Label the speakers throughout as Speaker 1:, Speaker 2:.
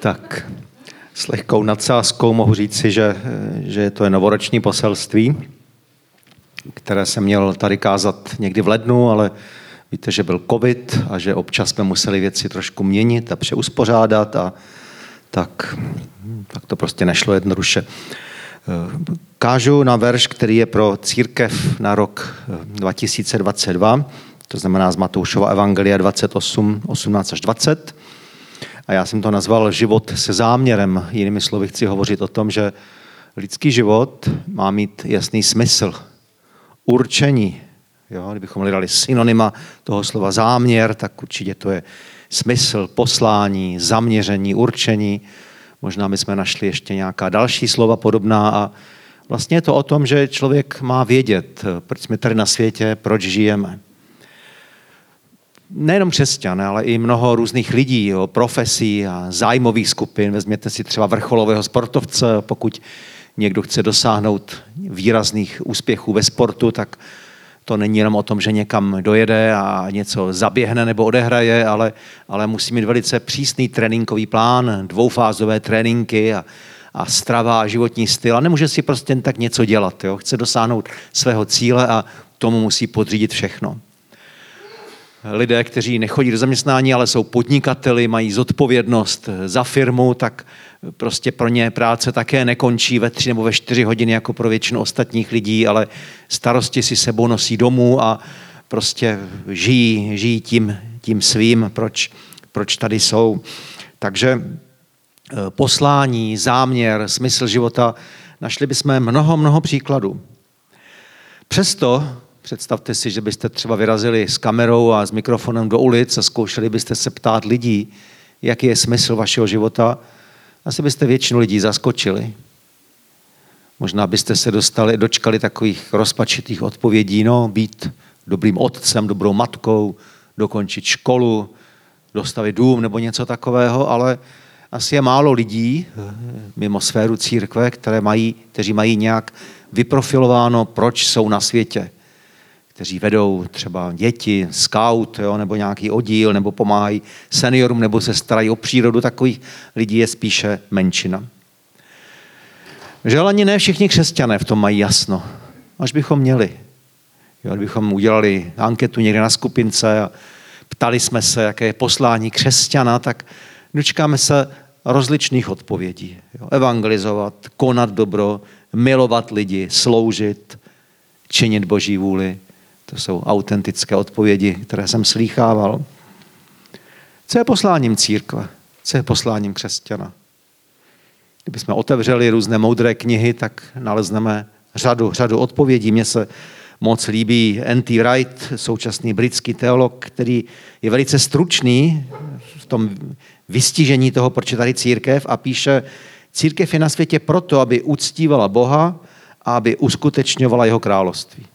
Speaker 1: Tak, s lehkou nadsázkou mohu říci, že, že to je novoroční poselství, které jsem měl tady kázat někdy v lednu, ale víte, že byl covid a že občas jsme museli věci trošku měnit a přeuspořádat a tak, tak to prostě nešlo jednoduše. Kážu na verš, který je pro církev na rok 2022, to znamená z Matoušova Evangelia 28, 18 až 20. A já jsem to nazval život se záměrem. Jinými slovy chci hovořit o tom, že lidský život má mít jasný smysl, určení. Jo? Kdybychom hledali synonyma toho slova záměr, tak určitě to je smysl, poslání, zaměření, určení. Možná bychom našli ještě nějaká další slova podobná a vlastně je to o tom, že člověk má vědět, proč jsme tady na světě, proč žijeme nejenom křesťané, ale i mnoho různých lidí, jo, profesí a zájmových skupin. Vezměte si třeba vrcholového sportovce, pokud někdo chce dosáhnout výrazných úspěchů ve sportu, tak to není jenom o tom, že někam dojede a něco zaběhne nebo odehraje, ale, ale musí mít velice přísný tréninkový plán, dvoufázové tréninky a, a strava a životní styl. A nemůže si prostě tak něco dělat. Jo. Chce dosáhnout svého cíle a tomu musí podřídit všechno lidé, kteří nechodí do zaměstnání, ale jsou podnikateli, mají zodpovědnost za firmu, tak prostě pro ně práce také nekončí ve tři nebo ve čtyři hodiny jako pro většinu ostatních lidí, ale starosti si sebou nosí domů a prostě žijí, žijí tím, tím svým, proč, proč tady jsou. Takže eh, poslání, záměr, smysl života, našli bychom mnoho, mnoho příkladů. Přesto Představte si, že byste třeba vyrazili s kamerou a s mikrofonem do ulic a zkoušeli byste se ptát lidí, jaký je smysl vašeho života. Asi byste většinu lidí zaskočili. Možná byste se dostali, dočkali takových rozpačitých odpovědí, no, být dobrým otcem, dobrou matkou, dokončit školu, dostavit dům nebo něco takového, ale asi je málo lidí eh, mimo sféru církve, které mají, kteří mají nějak vyprofilováno, proč jsou na světě kteří vedou třeba děti, scout jo, nebo nějaký oddíl, nebo pomáhají seniorům, nebo se starají o přírodu, takových lidí je spíše menšina. Že ani ne všichni křesťané v tom mají jasno. Až bychom měli. Jo, kdybychom udělali anketu někde na skupince a ptali jsme se, jaké je poslání křesťana, tak dočkáme se rozličných odpovědí. Jo, evangelizovat, konat dobro, milovat lidi, sloužit, činit boží vůli. To jsou autentické odpovědi, které jsem slýchával. Co je posláním církve? Co je posláním křesťana? Kdybychom otevřeli různé moudré knihy, tak nalezneme řadu, řadu odpovědí. Mně se moc líbí N.T. Wright, současný britský teolog, který je velice stručný v tom vystižení toho, proč je tady církev a píše, církev je na světě proto, aby uctívala Boha a aby uskutečňovala jeho království.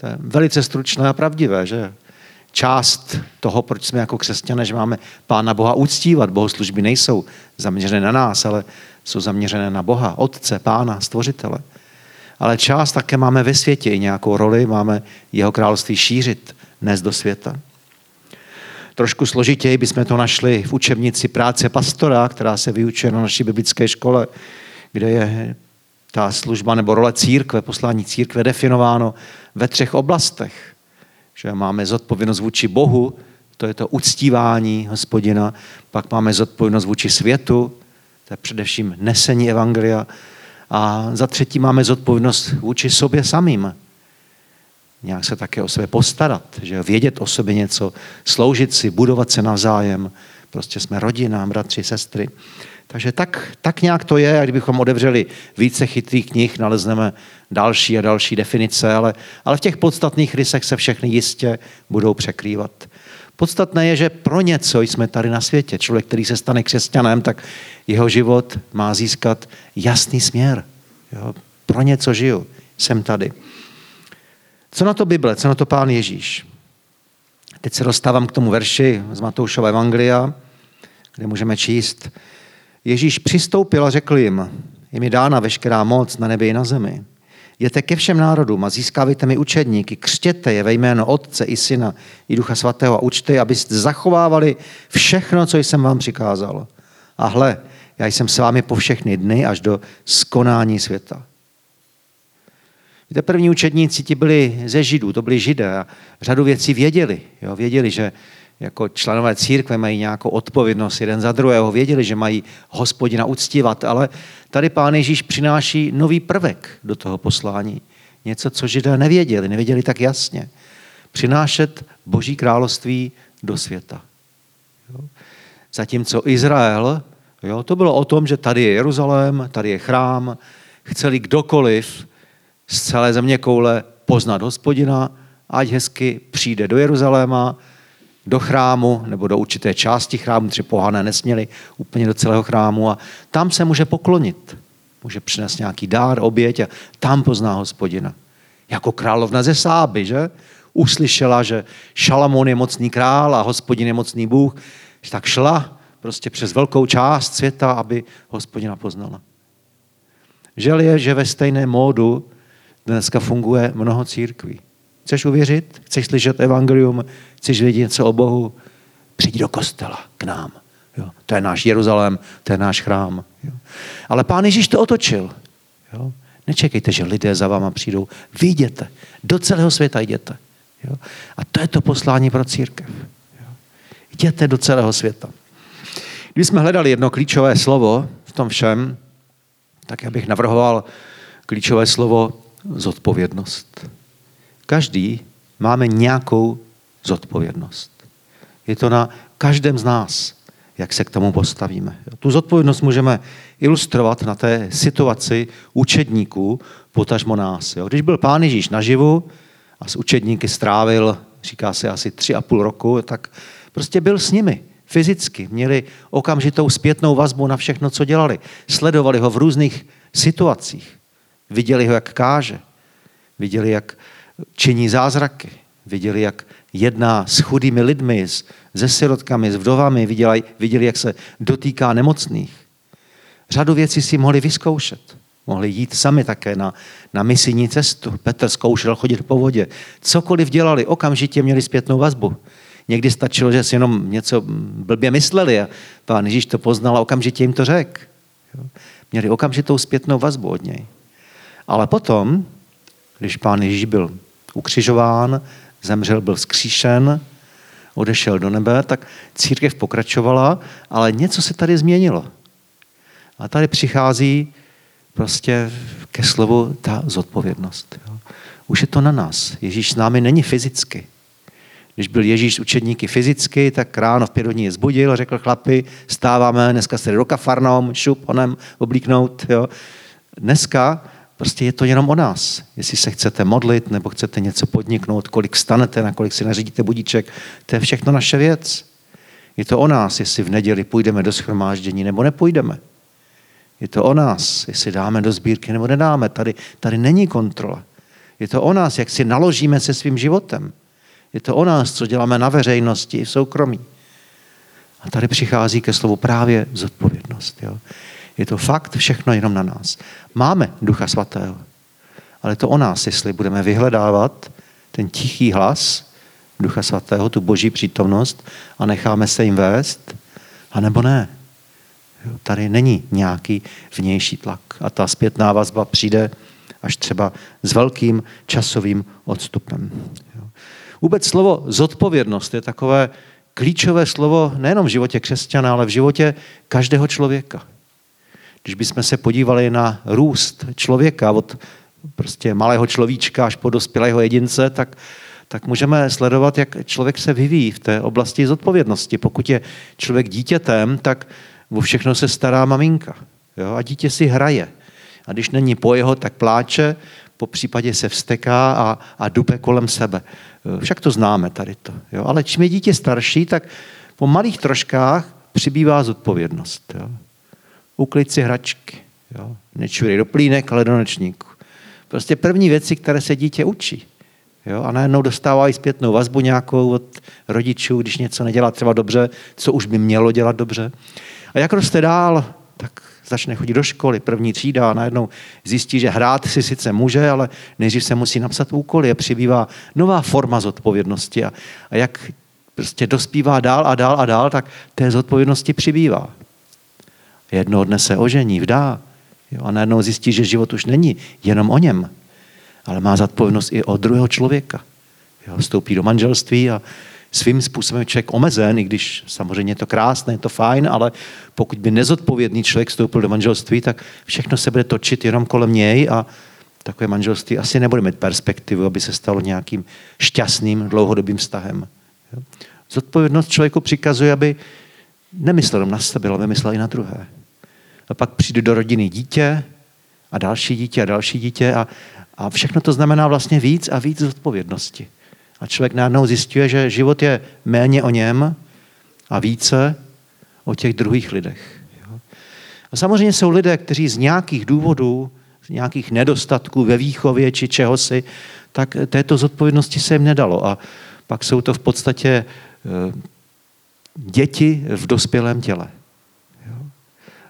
Speaker 1: To je velice stručné a pravdivé, že? Část toho, proč jsme jako křesťané, že máme Pána Boha uctívat. Bohoslužby nejsou zaměřené na nás, ale jsou zaměřené na Boha, Otce, Pána, Stvořitele. Ale část také máme ve světě i nějakou roli, máme jeho království šířit, dnes do světa. Trošku složitěji bychom to našli v učebnici práce pastora, která se vyučuje na naší biblické škole, kde je ta služba nebo role církve, poslání církve definováno ve třech oblastech. Že máme zodpovědnost vůči Bohu, to je to uctívání hospodina, pak máme zodpovědnost vůči světu, to je především nesení evangelia, a za třetí máme zodpovědnost vůči sobě samým. Nějak se také o sebe postarat, že vědět o sobě něco, sloužit si, budovat se navzájem. Prostě jsme rodina, bratři, sestry. Takže tak, tak nějak to je, a kdybychom odevřeli více chytrých knih, nalezneme další a další definice, ale, ale v těch podstatných rysech se všechny jistě budou překrývat. Podstatné je, že pro něco jsme tady na světě. Člověk, který se stane křesťanem, tak jeho život má získat jasný směr. Jo? Pro něco žiju. Jsem tady. Co na to Bible? Co na to Pán Ježíš? Teď se dostávám k tomu verši z Matoušova Evangelia, kde můžeme číst, Ježíš přistoupil a řekl jim, je mi dána veškerá moc na nebi i na zemi. Jděte ke všem národům a získávejte mi učedníky, křtěte je ve jméno Otce i Syna i Ducha Svatého a učte je, abyste zachovávali všechno, co jsem vám přikázal. a hle, já jsem s vámi po všechny dny až do skonání světa. Víte, první učedníci ti byli ze Židů, to byli Židé a řadu věcí věděli. Jo? Věděli, že jako členové církve mají nějakou odpovědnost jeden za druhého, věděli, že mají hospodina uctívat, ale tady pán Ježíš přináší nový prvek do toho poslání. Něco, co Židé nevěděli, nevěděli tak jasně. Přinášet Boží království do světa. Jo? Zatímco Izrael, jo, to bylo o tom, že tady je Jeruzalém, tady je chrám, chceli kdokoliv z celé země koule poznat hospodina, ať hezky přijde do Jeruzaléma, do chrámu nebo do určité části chrámu, protože pohané nesměli úplně do celého chrámu a tam se může poklonit. Může přinést nějaký dár, oběť a tam pozná hospodina. Jako královna ze Sáby, že? Uslyšela, že Šalamón je mocný král a hospodin je mocný Bůh, tak šla prostě přes velkou část světa, aby hospodina poznala. Žel je, že ve stejné módu dneska funguje mnoho církví. Chceš uvěřit? Chceš slyšet evangelium? Chceš vědět něco o Bohu? Přijď do kostela k nám. Jo. To je náš Jeruzalém, to je náš chrám. Jo. Ale pán Ježíš to otočil. Jo. Nečekejte, že lidé za váma přijdou. Vy jděte. Do celého světa jděte. Jo. A to je to poslání pro církev. Jo. Jděte do celého světa. Když jsme hledali jedno klíčové slovo v tom všem, tak já bych navrhoval klíčové slovo zodpovědnost. Každý máme nějakou zodpovědnost. Je to na každém z nás, jak se k tomu postavíme. Tu zodpovědnost můžeme ilustrovat na té situaci učedníků, potažmo nás. Když byl pán Ježíš naživu a s učedníky strávil, říká se asi tři a půl roku, tak prostě byl s nimi fyzicky. Měli okamžitou zpětnou vazbu na všechno, co dělali. Sledovali ho v různých situacích. Viděli ho, jak káže. Viděli, jak činí zázraky. Viděli, jak jedná s chudými lidmi, se sirotkami, s vdovami. Viděli, viděli, jak se dotýká nemocných. Řadu věcí si mohli vyzkoušet. Mohli jít sami také na, na misijní cestu. Petr zkoušel chodit po vodě. Cokoliv dělali, okamžitě měli zpětnou vazbu. Někdy stačilo, že si jenom něco blbě mysleli a pán Ježíš to poznal a okamžitě jim to řekl. Měli okamžitou zpětnou vazbu od něj. Ale potom, když pán Ježíš byl ukřižován, zemřel, byl skříšen, odešel do nebe, tak církev pokračovala, ale něco se tady změnilo. A tady přichází prostě ke slovu ta zodpovědnost. Už je to na nás. Ježíš s námi není fyzicky. Když byl Ježíš s učedníky fyzicky, tak ráno v pět hodin je zbudil řekl chlapi, stáváme, dneska se do kafarnom, šup, onem oblíknout. Jo. Dneska Prostě je to jenom o nás. Jestli se chcete modlit nebo chcete něco podniknout, kolik stanete, na kolik si nařídíte budíček, to je všechno naše věc. Je to o nás, jestli v neděli půjdeme do schromáždění nebo nepůjdeme. Je to o nás, jestli dáme do sbírky nebo nedáme. Tady, tady není kontrola. Je to o nás, jak si naložíme se svým životem. Je to o nás, co děláme na veřejnosti i v soukromí. A tady přichází ke slovu právě zodpovědnost. Jo? Je to fakt všechno jenom na nás. Máme Ducha Svatého, ale to o nás, jestli budeme vyhledávat ten tichý hlas Ducha Svatého, tu boží přítomnost a necháme se jim vést, anebo ne. Tady není nějaký vnější tlak. A ta zpětná vazba přijde až třeba s velkým časovým odstupem. Vůbec slovo zodpovědnost je takové klíčové slovo nejenom v životě křesťana, ale v životě každého člověka. Když bychom se podívali na růst člověka od prostě malého človíčka až po dospělého jedince, tak, tak můžeme sledovat, jak člověk se vyvíjí v té oblasti zodpovědnosti. Pokud je člověk dítětem, tak o všechno se stará maminka. Jo? A dítě si hraje. A když není po jeho, tak pláče, po případě se vsteká a, a dupe kolem sebe. Však to známe tady to. Jo? Ale čím je dítě starší, tak po malých troškách přibývá zodpovědnost. Jo? Uklid si hračky. Jo? Nečurej do plínek, ale do nočníku. Prostě první věci, které se dítě učí. Jo? A najednou dostávají zpětnou vazbu nějakou od rodičů, když něco nedělá třeba dobře, co už by mělo dělat dobře. A jak roste dál, tak začne chodit do školy, první třída a najednou zjistí, že hrát si sice může, ale nejdřív se musí napsat úkoly a přibývá nová forma zodpovědnosti. A, a jak prostě dospívá dál a dál a dál, tak té zodpovědnosti přibývá. Jednoho dne se ožení, vdá. Jo, a najednou zjistí, že život už není jenom o něm, ale má zodpovědnost i o druhého člověka. Jo, vstoupí do manželství a svým způsobem člověk omezen, i když samozřejmě je to krásné, je to fajn, ale pokud by nezodpovědný člověk vstoupil do manželství, tak všechno se bude točit jenom kolem něj a takové manželství asi nebude mít perspektivu, aby se stalo nějakým šťastným dlouhodobým vztahem. Zodpovědnost člověku přikazuje, aby nemyslel na sebe, ale myslel i na druhé. A pak přijde do rodiny dítě a další dítě a další dítě a, a všechno to znamená vlastně víc a víc zodpovědnosti. A člověk najednou zjistuje, že život je méně o něm a více o těch druhých lidech. A samozřejmě jsou lidé, kteří z nějakých důvodů, z nějakých nedostatků ve výchově či čehosi, tak této zodpovědnosti se jim nedalo. A pak jsou to v podstatě eh, děti v dospělém těle.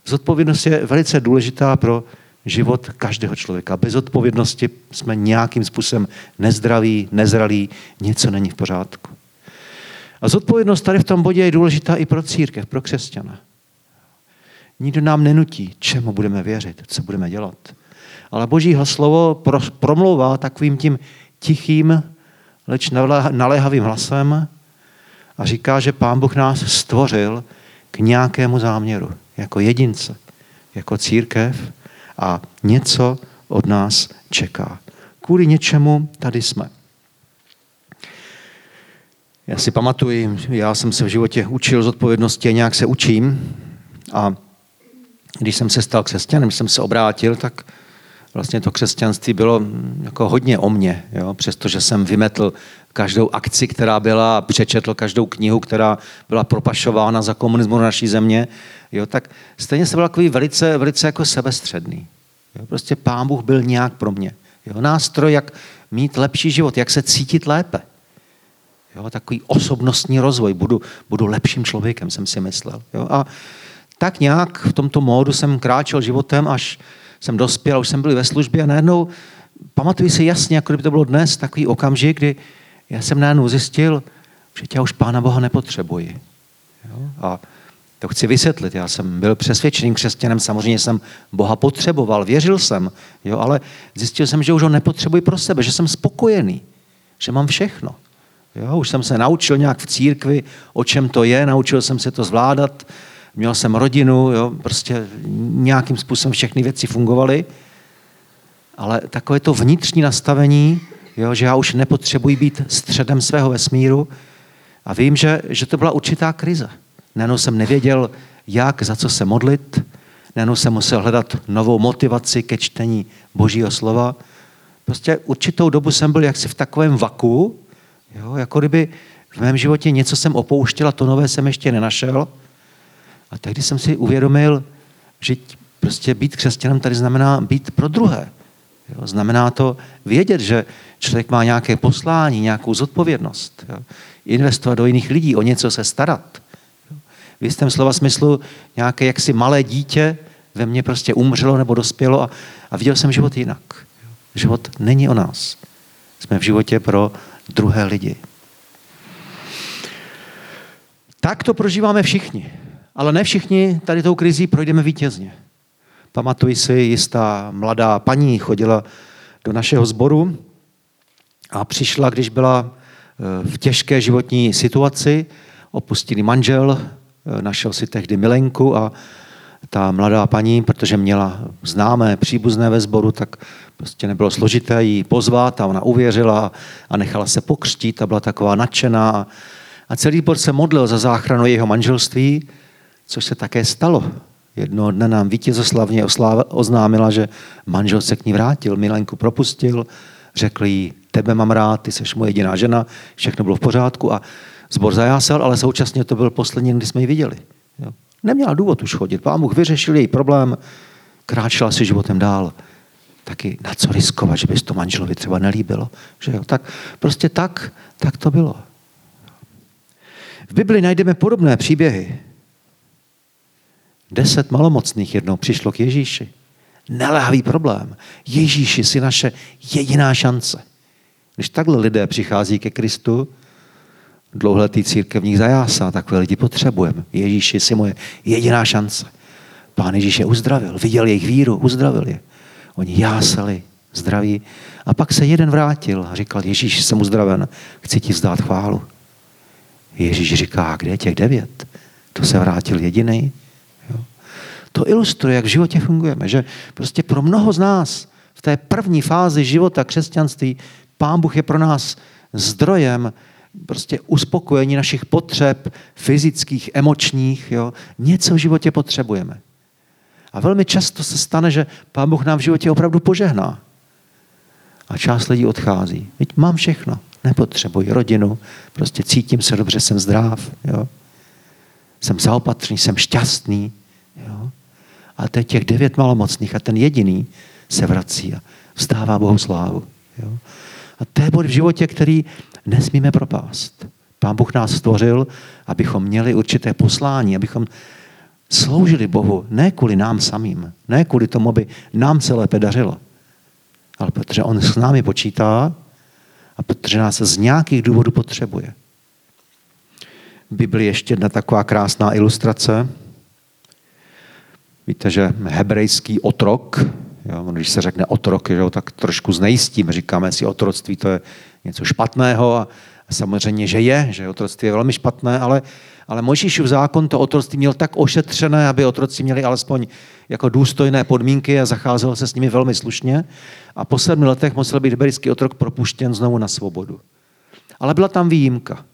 Speaker 1: Zodpovědnost je velice důležitá pro život každého člověka. Bez odpovědnosti jsme nějakým způsobem nezdraví, nezralí, něco není v pořádku. A zodpovědnost tady v tom bodě je důležitá i pro církev, pro křesťana. Nikdo nám nenutí, čemu budeme věřit, co budeme dělat. Ale Boží slovo promlouvá takovým tím tichým, leč naléhavým hlasem a říká, že Pán Bůh nás stvořil k nějakému záměru, jako jedince, jako církev a něco od nás čeká. Kvůli něčemu tady jsme. Já si pamatuju, já jsem se v životě učil z odpovědnosti a nějak se učím. A když jsem se stal křesťanem, když jsem se obrátil, tak vlastně to křesťanství bylo jako hodně o mně, jo? přestože jsem vymetl každou akci, která byla, přečetl každou knihu, která byla propašována za komunismu na naší země, jo? tak stejně jsem byl takový velice, velice jako sebestředný. Jo? Prostě pán Bůh byl nějak pro mě. Jo? Nástroj, jak mít lepší život, jak se cítit lépe. Jo? Takový osobnostní rozvoj. Budu, budu lepším člověkem, jsem si myslel. Jo? A tak nějak v tomto módu jsem kráčel životem, až jsem dospěl, už jsem byl ve službě a najednou pamatuju si jasně, jako kdyby to bylo dnes, takový okamžik, kdy já jsem najednou zjistil, že tě už Pána Boha nepotřebuji. Jo? A to chci vysvětlit. Já jsem byl přesvědčeným křesťanem, samozřejmě jsem Boha potřeboval, věřil jsem, jo? ale zjistil jsem, že už ho nepotřebuji pro sebe, že jsem spokojený, že mám všechno. Jo? Už jsem se naučil nějak v církvi, o čem to je, naučil jsem se to zvládat, měl jsem rodinu, jo, prostě nějakým způsobem všechny věci fungovaly, ale takové to vnitřní nastavení, jo, že já už nepotřebuji být středem svého vesmíru a vím, že, že to byla určitá krize. Najednou jsem nevěděl, jak, za co se modlit, najednou jsem musel hledat novou motivaci ke čtení Božího slova. Prostě určitou dobu jsem byl jaksi v takovém vaku, jo, jako kdyby v mém životě něco jsem opouštěl a to nové jsem ještě nenašel. A tehdy jsem si uvědomil, že prostě být křesťanem tady znamená být pro druhé. Jo? Znamená to vědět, že člověk má nějaké poslání, nějakou zodpovědnost. Jo? Investovat do jiných lidí, o něco se starat. Jo? V jistém slova smyslu nějaké jaksi malé dítě ve mně prostě umřelo nebo dospělo a, a viděl jsem život jinak. Život není o nás. Jsme v životě pro druhé lidi. Tak to prožíváme všichni. Ale ne všichni tady tou krizí projdeme vítězně. Pamatuji si, jistá mladá paní chodila do našeho sboru a přišla, když byla eh, v těžké životní situaci, opustili manžel, eh, našel si tehdy milenku a ta mladá paní, protože měla známé příbuzné ve sboru, tak prostě nebylo složité jí pozvat a ona uvěřila a nechala se pokřtít a byla taková nadšená. A celý sbor se modlil za záchranu jeho manželství což se také stalo. Jednoho dne nám vítězoslavně oznámila, že manžel se k ní vrátil, Milenku propustil, řekl jí, tebe mám rád, ty jsi moje jediná žena, všechno bylo v pořádku a zbor zajásal, ale současně to byl poslední, kdy jsme ji viděli. Jo. Neměla důvod už chodit. Pán Bůh vyřešil její problém, kráčela si životem dál. Taky na co riskovat, že by to manželovi třeba nelíbilo. Že jo? Tak prostě tak, tak to bylo. V Bibli najdeme podobné příběhy. Deset malomocných jednou přišlo k Ježíši. Neléhavý problém. Ježíši si naše jediná šance. Když takhle lidé přichází ke Kristu, dlouhletý církevních zajásá, takové lidi potřebujeme. Ježíši si moje jediná šance. Pán Ježíš je uzdravil, viděl jejich víru, uzdravil je. Oni jásali, zdraví. A pak se jeden vrátil a říkal, Ježíš, jsem uzdraven, chci ti vzdát chválu. Ježíš říká, kde je těch devět? To se vrátil jediný. To ilustruje, jak v životě fungujeme, že prostě pro mnoho z nás v té první fázi života křesťanství Pán Bůh je pro nás zdrojem prostě uspokojení našich potřeb fyzických, emočních. Jo. Něco v životě potřebujeme. A velmi často se stane, že Pán Bůh nám v životě opravdu požehná. A část lidí odchází. Teď mám všechno. Nepotřebuji rodinu, prostě cítím se dobře, jsem zdrav. Jo. Jsem zaopatřený, jsem šťastný. Jo. A teď těch devět malomocných a ten jediný se vrací a vstává Bohu slávu. Jo. A to je bod v životě, který nesmíme propást. Pán Bůh nás stvořil, abychom měli určité poslání, abychom sloužili Bohu ne kvůli nám samým, ne kvůli tomu, aby nám se lépe dařilo, ale protože On s námi počítá a protože nás z nějakých důvodů potřebuje. V Biblii ještě jedna taková krásná ilustrace. Víte, že hebrejský otrok, jo, když se řekne otrok, jo, tak trošku znejistíme. Říkáme si, otroctví to je něco špatného a samozřejmě, že je, že otroctví je velmi špatné, ale, ale Mojžíšův zákon to otroctví měl tak ošetřené, aby otroci měli alespoň jako důstojné podmínky a zacházelo se s nimi velmi slušně. A po sedmi letech musel být hebrejský otrok propuštěn znovu na svobodu. Ale byla tam výjimka.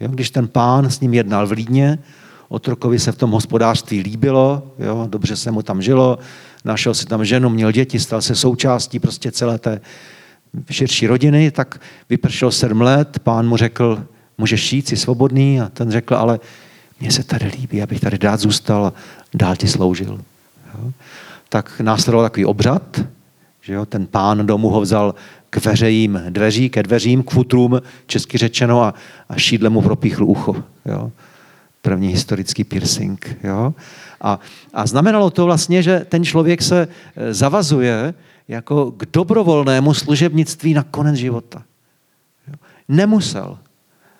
Speaker 1: Jo? Když ten pán s ním jednal v Lídně, otrokovi se v tom hospodářství líbilo, jo? dobře se mu tam žilo, našel si tam ženu, měl děti, stal se součástí prostě celé té širší rodiny, tak vypršel sedm let, pán mu řekl, můžeš jít, jsi svobodný a ten řekl, ale mně se tady líbí, abych tady dát zůstal dál ti sloužil. Jo? Tak následoval takový obřad, že jo? ten pán domů ho vzal k veřejím dveří, ke dveřím, k futrům, česky řečeno, a, a šídle mu propíchl ucho. Jo? První historický piercing. Jo? A, a znamenalo to vlastně, že ten člověk se e, zavazuje jako k dobrovolnému služebnictví na konec života. Nemusel,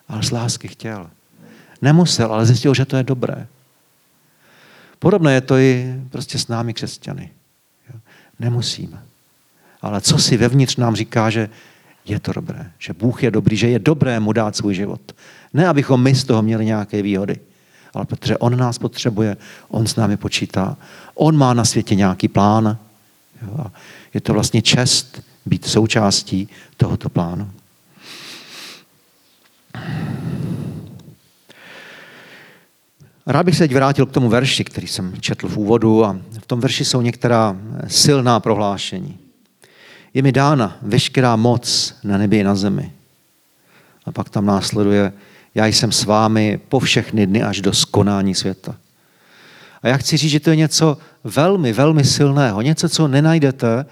Speaker 1: ale z lásky chtěl. Nemusel, ale zjistil, že to je dobré. Podobné je to i prostě s námi křesťany. Nemusíme. Ale co si vevnitř nám říká, že je to dobré, že Bůh je dobrý, že je dobré mu dát svůj život. Ne, abychom my z toho měli nějaké výhody, ale protože On nás potřebuje, On s námi počítá, On má na světě nějaký plán. Jo, a je to vlastně čest být součástí tohoto plánu. Rád bych se teď vrátil k tomu verši, který jsem četl v úvodu a v tom verši jsou některá silná prohlášení. Je mi dána veškerá moc na nebi i na zemi. A pak tam následuje, já jsem s vámi po všechny dny až do skonání světa. A já chci říct, že to je něco velmi, velmi silného, něco, co nenajdete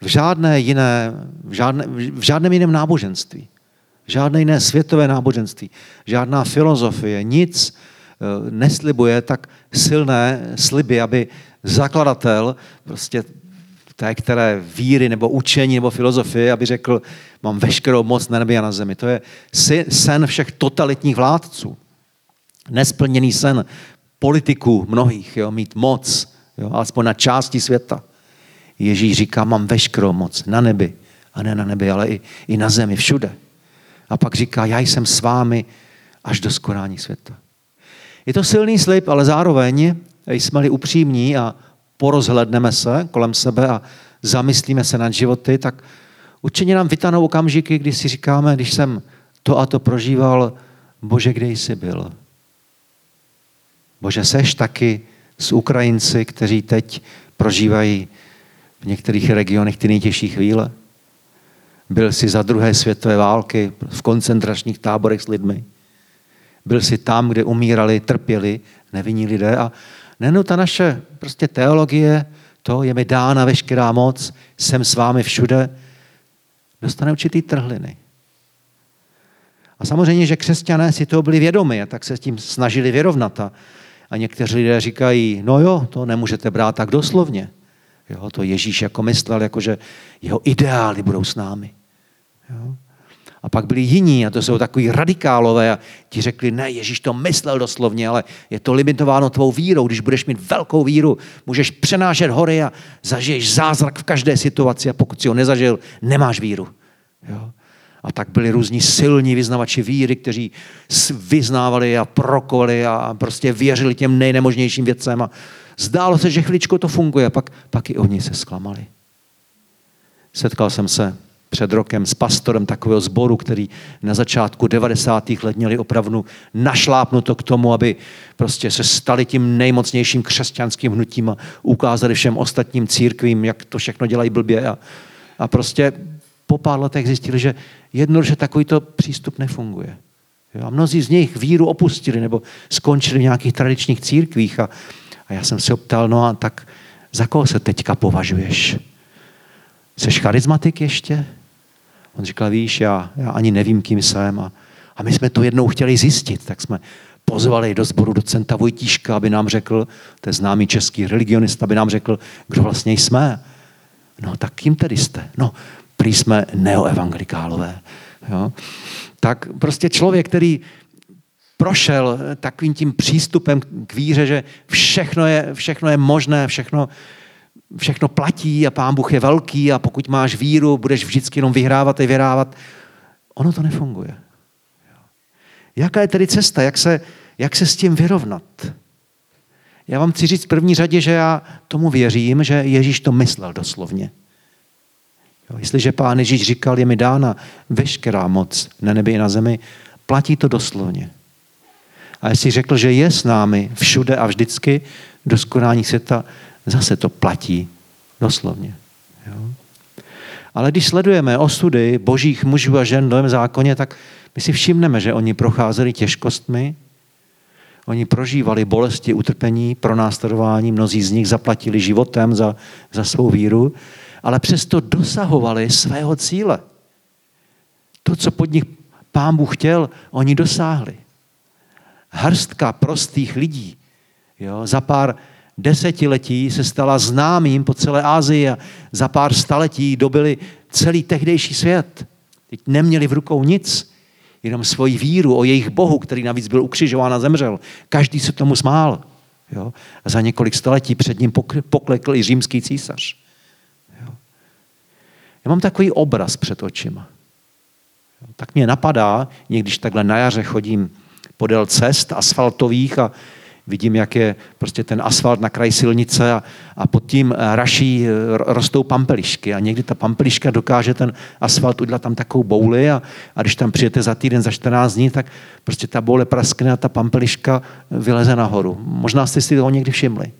Speaker 1: v žádné jiné, v, žádné, v žádném jiném náboženství. Žádné jiné světové náboženství, žádná filozofie, nic eh, neslibuje tak silné sliby, aby zakladatel prostě té které víry nebo učení nebo filozofie, aby řekl, mám veškerou moc na nebi a na zemi. To je sen všech totalitních vládců. Nesplněný sen politiků mnohých, jo, mít moc, jo, alespoň na části světa. Ježíš říká, mám veškerou moc na nebi, a ne na nebi, ale i, i na zemi, všude. A pak říká, já jsem s vámi až do skonání světa. Je to silný slib, ale zároveň jsme-li upřímní a porozhledneme se kolem sebe a zamyslíme se nad životy, tak určitě nám vytanou okamžiky, kdy si říkáme, když jsem to a to prožíval, Bože, kde jsi byl? Bože, seš taky s Ukrajinci, kteří teď prožívají v některých regionech ty nejtěžší chvíle? Byl jsi za druhé světové války v koncentračních táborech s lidmi? Byl jsi tam, kde umírali, trpěli nevinní lidé a Nenu ta naše prostě teologie, to je mi dána veškerá moc, jsem s vámi všude, dostane určitý trhliny. A samozřejmě, že křesťané si to byli vědomi a tak se s tím snažili vyrovnat. A, a někteří lidé říkají, no jo, to nemůžete brát tak doslovně. Jo, to Ježíš jako myslel, jako že jeho ideály budou s námi. Jo. A pak byli jiní, a to jsou takový radikálové, a ti řekli, ne, Ježíš to myslel doslovně, ale je to limitováno tvou vírou. Když budeš mít velkou víru, můžeš přenášet hory a zažiješ zázrak v každé situaci a pokud si ho nezažil, nemáš víru. Jo? A tak byli různí silní vyznavači víry, kteří vyznávali a prokovali a prostě věřili těm nejnemožnějším věcem. A zdálo se, že chvíličko to funguje, a pak, pak i oni se zklamali. Setkal jsem se před rokem s pastorem takového sboru, který na začátku 90. let měli opravdu našlápnuto k tomu, aby prostě se stali tím nejmocnějším křesťanským hnutím a ukázali všem ostatním církvím, jak to všechno dělají blbě. A, a prostě po pár letech zjistili, že jednoduše takovýto přístup nefunguje. A mnozí z nich víru opustili nebo skončili v nějakých tradičních církvích. A, a já jsem se optal, no a tak za koho se teďka považuješ? Jsi charizmatik ještě? On říkal, víš, já, já ani nevím, kým jsem. A, a my jsme to jednou chtěli zjistit, tak jsme pozvali do sboru docenta Vojtíška, aby nám řekl, to je známý český religionista, aby nám řekl, kdo vlastně jsme. No tak kým tedy jste? No, prý jsme neoevangelikálové. Jo? Tak prostě člověk, který prošel takovým tím přístupem k víře, že všechno je, všechno je možné, všechno, všechno platí a pán Bůh je velký a pokud máš víru, budeš vždycky jenom vyhrávat a vyhrávat. Ono to nefunguje. Jaká je tedy cesta? Jak se, jak se s tím vyrovnat? Já vám chci říct v první řadě, že já tomu věřím, že Ježíš to myslel doslovně. Jo, jestliže pán Ježíš říkal, je mi dána veškerá moc na nebi i na zemi, platí to doslovně. A jestli řekl, že je s námi všude a vždycky do skonání světa, zase to platí doslovně. Jo? Ale když sledujeme osudy božích mužů a žen v Novém zákoně, tak my si všimneme, že oni procházeli těžkostmi, oni prožívali bolesti, utrpení, pronásledování, mnozí z nich zaplatili životem za, za svou víru, ale přesto dosahovali svého cíle. To, co pod nich pán Bůh chtěl, oni dosáhli. Hrstka prostých lidí jo, za pár desetiletí se stala známým po celé Asii a za pár staletí dobili celý tehdejší svět. Teď neměli v rukou nic, jenom svoji víru o jejich bohu, který navíc byl ukřižován a zemřel. Každý se tomu smál. Jo? A za několik století před ním poklekl i římský císař. Jo? Já mám takový obraz před očima. Tak mě napadá, někdyž takhle na jaře chodím podél cest asfaltových a vidím, jak je prostě ten asfalt na kraji silnice a, a pod tím eh, raší, eh, rostou pampelišky a někdy ta pampeliška dokáže ten asfalt udělat tam takovou bouli a, a když tam přijete za týden, za 14 dní, tak prostě ta boule praskne a ta pampeliška vyleze nahoru. Možná jste si toho někdy všimli.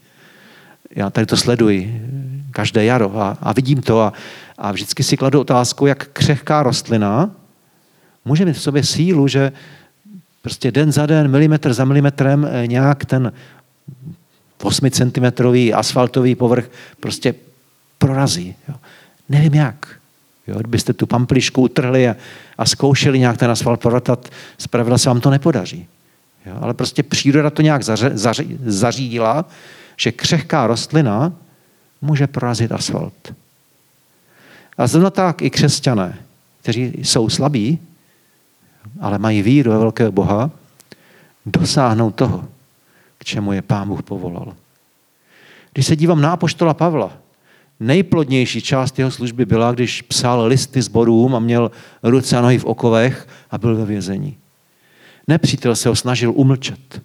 Speaker 1: Já tady to sleduji každé jaro a, a vidím to a, a vždycky si kladu otázku, jak křehká rostlina může mít v sobě sílu, že, prostě den za den, milimetr za milimetrem eh, nějak ten 8 cm asfaltový povrch prostě prorazí. Jo. Nevím jak. Jo, kdybyste tu pamplišku utrhli a, a zkoušeli nějak ten asfalt proratat, zpravidla se vám to nepodaří. Jo, ale prostě příroda to nějak zaře, zaře, zařídila, že křehká rostlina může prorazit asfalt. A zrovna tak i křesťané, kteří jsou slabí, ale mají víru ve velkého Boha, dosáhnou toho, k čemu je Pán Bůh povolal. Když se dívám na apoštola Pavla, nejplodnější část jeho služby byla, když psal listy zborům a měl ruce a nohy v okovech a byl ve vězení. Nepřítel se ho snažil umlčet.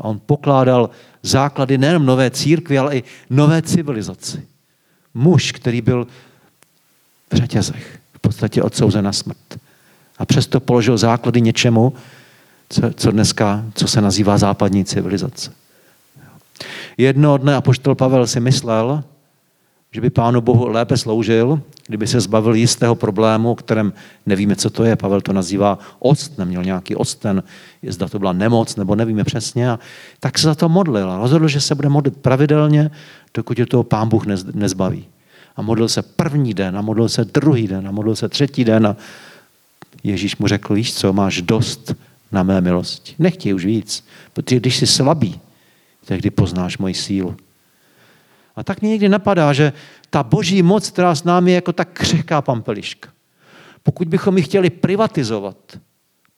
Speaker 1: A on pokládal základy nejen nové církvy, ale i nové civilizaci. Muž, který byl v řetězech, v podstatě odsouzen na smrt. A přesto položil základy něčemu, co, co dneska, co se nazývá západní civilizace. Jedno dne apoštol Pavel si myslel, že by Pánu Bohu lépe sloužil, kdyby se zbavil jistého problému, o kterém nevíme, co to je. Pavel to nazývá ost, neměl nějaký osten, zda to byla nemoc, nebo nevíme přesně. A tak se za to modlil a rozhodl, že se bude modlit pravidelně, dokud je toho Pán Bůh nezbaví. A modlil se první den, a modlil se druhý den, a modlil se třetí den a Ježíš mu řekl, víš co, máš dost na mé milosti. Nechtěj už víc, protože když jsi slabý, tehdy poznáš moji sílu. A tak mě někdy napadá, že ta boží moc, která s námi je jako tak křehká pampeliška. Pokud bychom ji chtěli privatizovat,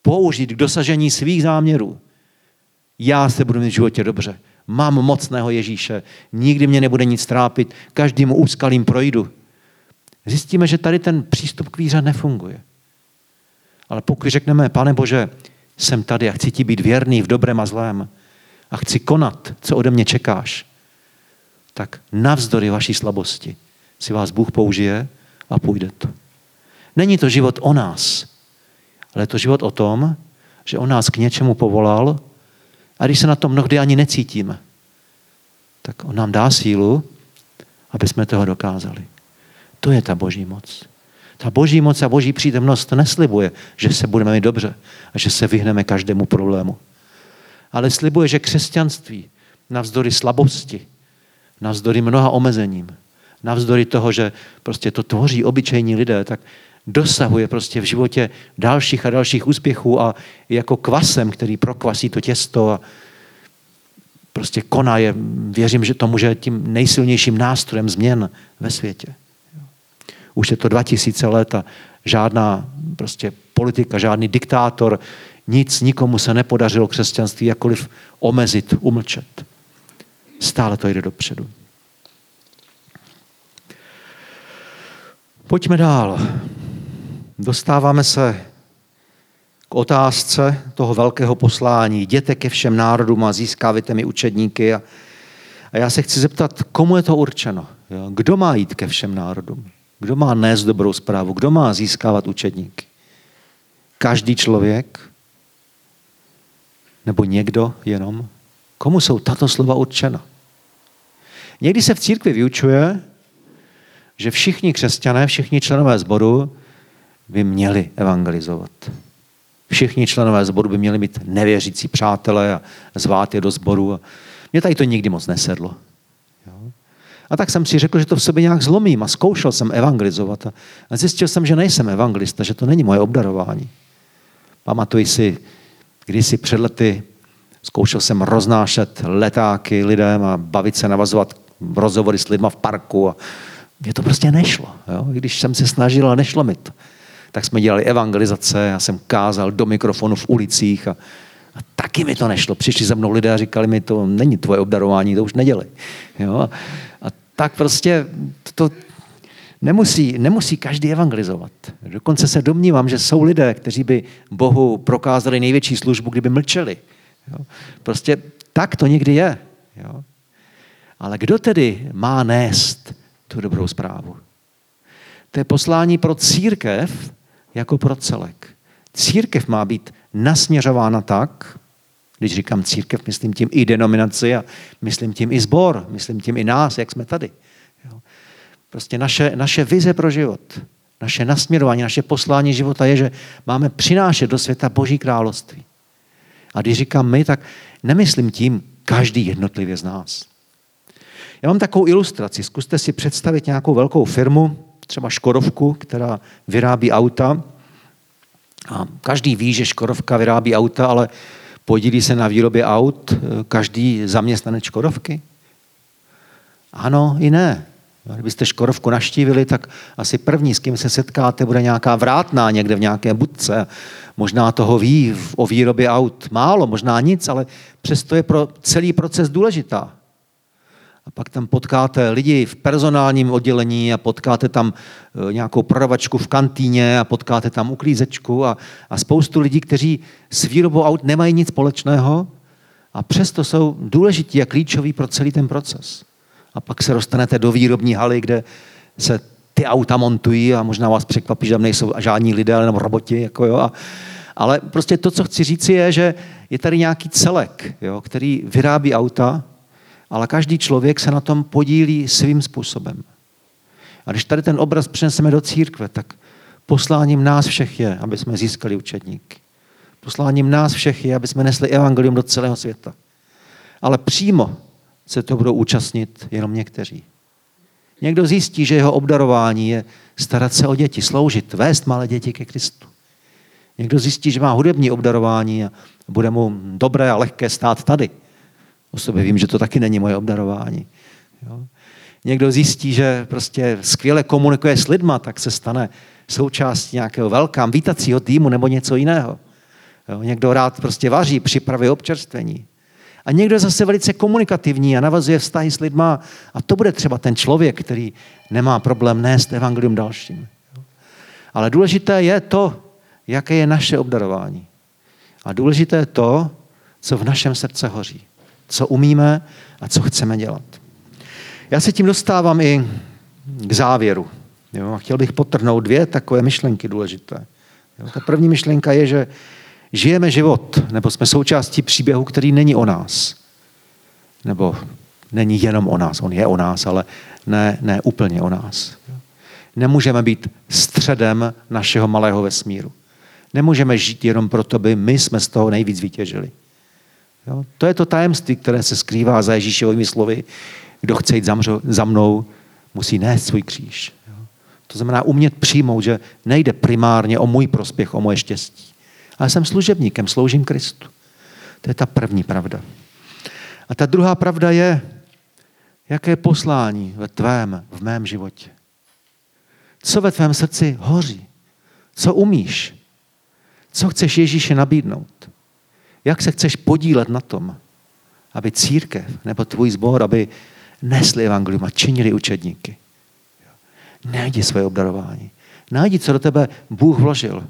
Speaker 1: použít k dosažení svých záměrů, já se budu mít v životě dobře. Mám mocného Ježíše, nikdy mě nebude nic trápit, každým úskalým projdu. Zjistíme, že tady ten přístup k víře nefunguje. Ale pokud řekneme, pane Bože, jsem tady a chci ti být věrný v dobrém a zlém a chci konat, co ode mě čekáš, tak navzdory vaší slabosti si vás Bůh použije a půjde to. Není to život o nás, ale je to život o tom, že on nás k něčemu povolal a když se na to mnohdy ani necítíme, tak on nám dá sílu, aby jsme toho dokázali. To je ta boží moc. Ta boží moc a boží přítomnost neslibuje, že se budeme mít dobře a že se vyhneme každému problému. Ale slibuje, že křesťanství navzdory slabosti, navzdory mnoha omezením, navzdory toho, že prostě to tvoří obyčejní lidé, tak dosahuje prostě v životě dalších a dalších úspěchů a jako kvasem, který prokvasí to těsto a prostě koná je, věřím, že to může tím nejsilnějším nástrojem změn ve světě. Už je to 2000 let a žádná prostě politika, žádný diktátor, nic nikomu se nepodařilo křesťanství jakkoliv omezit, umlčet. Stále to jde dopředu. Pojďme dál. Dostáváme se k otázce toho velkého poslání. Jděte ke všem národům a získávajte mi učedníky. A, a já se chci zeptat, komu je to určeno? Kdo má jít ke všem národům? Kdo má nést dobrou zprávu? Kdo má získávat učedníky? Každý člověk? Nebo někdo jenom? Komu jsou tato slova určena? Někdy se v církvi vyučuje, že všichni křesťané, všichni členové sboru by měli evangelizovat. Všichni členové sboru by měli mít nevěřící přátelé a zvát je do sboru. Mně tady to nikdy moc nesedlo. A tak jsem si řekl, že to v sobě nějak zlomím a zkoušel jsem evangelizovat. A zjistil jsem, že nejsem evangelista, že to není moje obdarování. Pamatuji si, když si před lety zkoušel jsem roznášet letáky lidem a bavit se, navazovat rozhovory s lidma v parku. A mně to prostě nešlo. Jo? Když jsem se snažil a nešlo mi to. Tak jsme dělali evangelizace, já jsem kázal do mikrofonu v ulicích a, a taky mi to nešlo. Přišli za mnou lidé a říkali mi, to není tvoje obdarování, to už nedělej. Jo? Tak prostě to nemusí, nemusí každý evangelizovat. Dokonce se domnívám, že jsou lidé, kteří by Bohu prokázali největší službu, kdyby mlčeli. Jo? Prostě tak to někdy je. Jo? Ale kdo tedy má nést tu dobrou zprávu? To je poslání pro církev jako pro celek. Církev má být nasměřována tak, když říkám církev, myslím tím i denominaci a myslím tím i zbor, myslím tím i nás, jak jsme tady. Jo. Prostě naše, naše vize pro život, naše nasměrování, naše poslání života je, že máme přinášet do světa Boží království. A když říkám my, tak nemyslím tím každý jednotlivě z nás. Já mám takovou ilustraci. Zkuste si představit nějakou velkou firmu, třeba Škodovku, která vyrábí auta. A každý ví, že Škodovka vyrábí auta, ale Podílí se na výrobě aut eh, každý zaměstnanec Škodovky? Ano i ne. Kdybyste Škodovku naštívili, tak asi první, s kým se setkáte, bude nějaká vrátná někde v nějaké budce. Možná toho ví o výrobě aut málo, možná nic, ale přesto je pro celý proces důležitá. A pak tam potkáte lidi v personálním oddělení a potkáte tam e, nějakou prodavačku v kantýně a potkáte tam uklízečku a, a spoustu lidí, kteří s výrobou aut nemají nic společného a přesto jsou důležití a klíčoví pro celý ten proces. A pak se dostanete do výrobní haly, kde se ty auta montují a možná vás překvapí, že tam nejsou žádní lidé, ale jenom roboti. Jako jo, a, ale prostě to, co chci říci, je, že je tady nějaký celek, jo, který vyrábí auta ale každý člověk se na tom podílí svým způsobem. A když tady ten obraz přineseme do církve, tak posláním nás všech je, aby jsme získali učedníky. Posláním nás všech je, aby jsme nesli evangelium do celého světa. Ale přímo se to budou účastnit jenom někteří. Někdo zjistí, že jeho obdarování je starat se o děti, sloužit, vést malé děti ke Kristu. Někdo zjistí, že má hudební obdarování a bude mu dobré a lehké stát tady. O sobě vím, že to taky není moje obdarování. Jo? Někdo zjistí, že prostě skvěle komunikuje s lidma, tak se stane součástí nějakého velkám vítacího týmu nebo něco jiného. Jo, někdo rád prostě vaří, připravuje občerstvení. A někdo je zase velice komunikativní a navazuje vztahy s lidma. A to bude třeba ten člověk, který nemá problém nést evangelium dalším. Ale důležité je to, jaké je naše obdarování. A důležité je to, co v našem srdce hoří. Co umíme a co chceme dělat. Já se tím dostávám i k závěru. Jo? A chtěl bych potrhnout dvě takové myšlenky důležité. Jo? Ta první myšlenka je, že žijeme život, nebo jsme součástí příběhu, který není o nás. Nebo není jenom o nás, on je o nás, ale ne, ne úplně o nás. Nemůžeme být středem našeho malého vesmíru. Nemůžeme žít jenom proto, by my jsme z toho nejvíc vytěžili. Jo? To je to tajemství, které se skrývá za Ježíšovými slovy. Kdo chce jít za mnou, musí nést svůj kříž. Jo? To znamená umět přijmout, že nejde primárně o můj prospěch, o moje štěstí. Ale jsem služebníkem, sloužím Kristu. To je ta první pravda. A ta druhá pravda je, jaké poslání ve tvém, v mém životě. Co ve tvém srdci hoří? Co umíš? Co chceš Ježíše nabídnout? Jak se chceš podílet na tom, aby církev nebo tvůj sbor, aby nesli evangelium a činili učedníky? Najdi svoje obdarování. Najdi, co do tebe Bůh vložil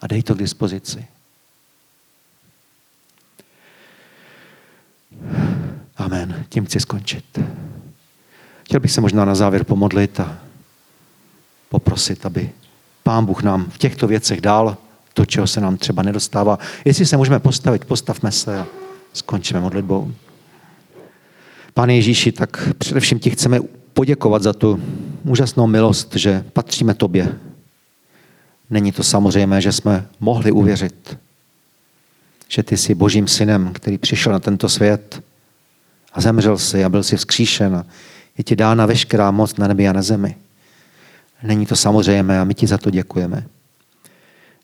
Speaker 1: a dej to k dispozici. Amen. Tím chci skončit. Chtěl bych se možná na závěr pomodlit a poprosit, aby Pán Bůh nám v těchto věcech dal to, čeho se nám třeba nedostává. Jestli se můžeme postavit, postavme se a skončíme modlitbou. Pane Ježíši, tak především ti chceme poděkovat za tu úžasnou milost, že patříme tobě. Není to samozřejmé, že jsme mohli uvěřit, že ty jsi božím synem, který přišel na tento svět a zemřel si a byl si vzkříšen a je ti dána veškerá moc na nebi a na zemi. Není to samozřejmé a my ti za to děkujeme.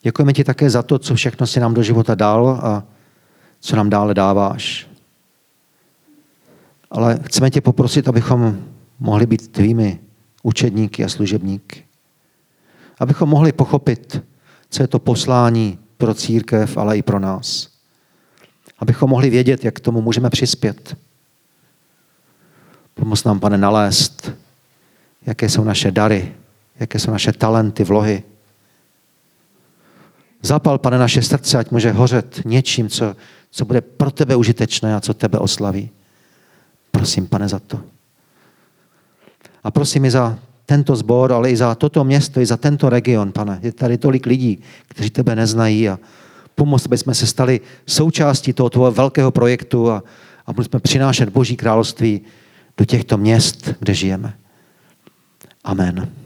Speaker 1: Děkujeme ti také za to, co všechno si nám do života dal a co nám dále dáváš. Ale chceme tě poprosit, abychom mohli být tvými učedníky a služebníky. Abychom mohli pochopit, co je to poslání pro církev, ale i pro nás. Abychom mohli vědět, jak k tomu můžeme přispět. Pomoz nám, pane, nalézt, jaké jsou naše dary, jaké jsou naše talenty, vlohy. Zapal, pane, naše srdce, ať může hořet něčím, co, co bude pro tebe užitečné a co tebe oslaví. Prosím, pane, za to. A prosím i za tento sbor, ale i za toto město, i za tento region, pane. Je tady tolik lidí, kteří tebe neznají a pomoct, aby jsme se stali součástí toho tvého velkého projektu a, a jsme přinášet Boží království do těchto měst, kde žijeme. Amen.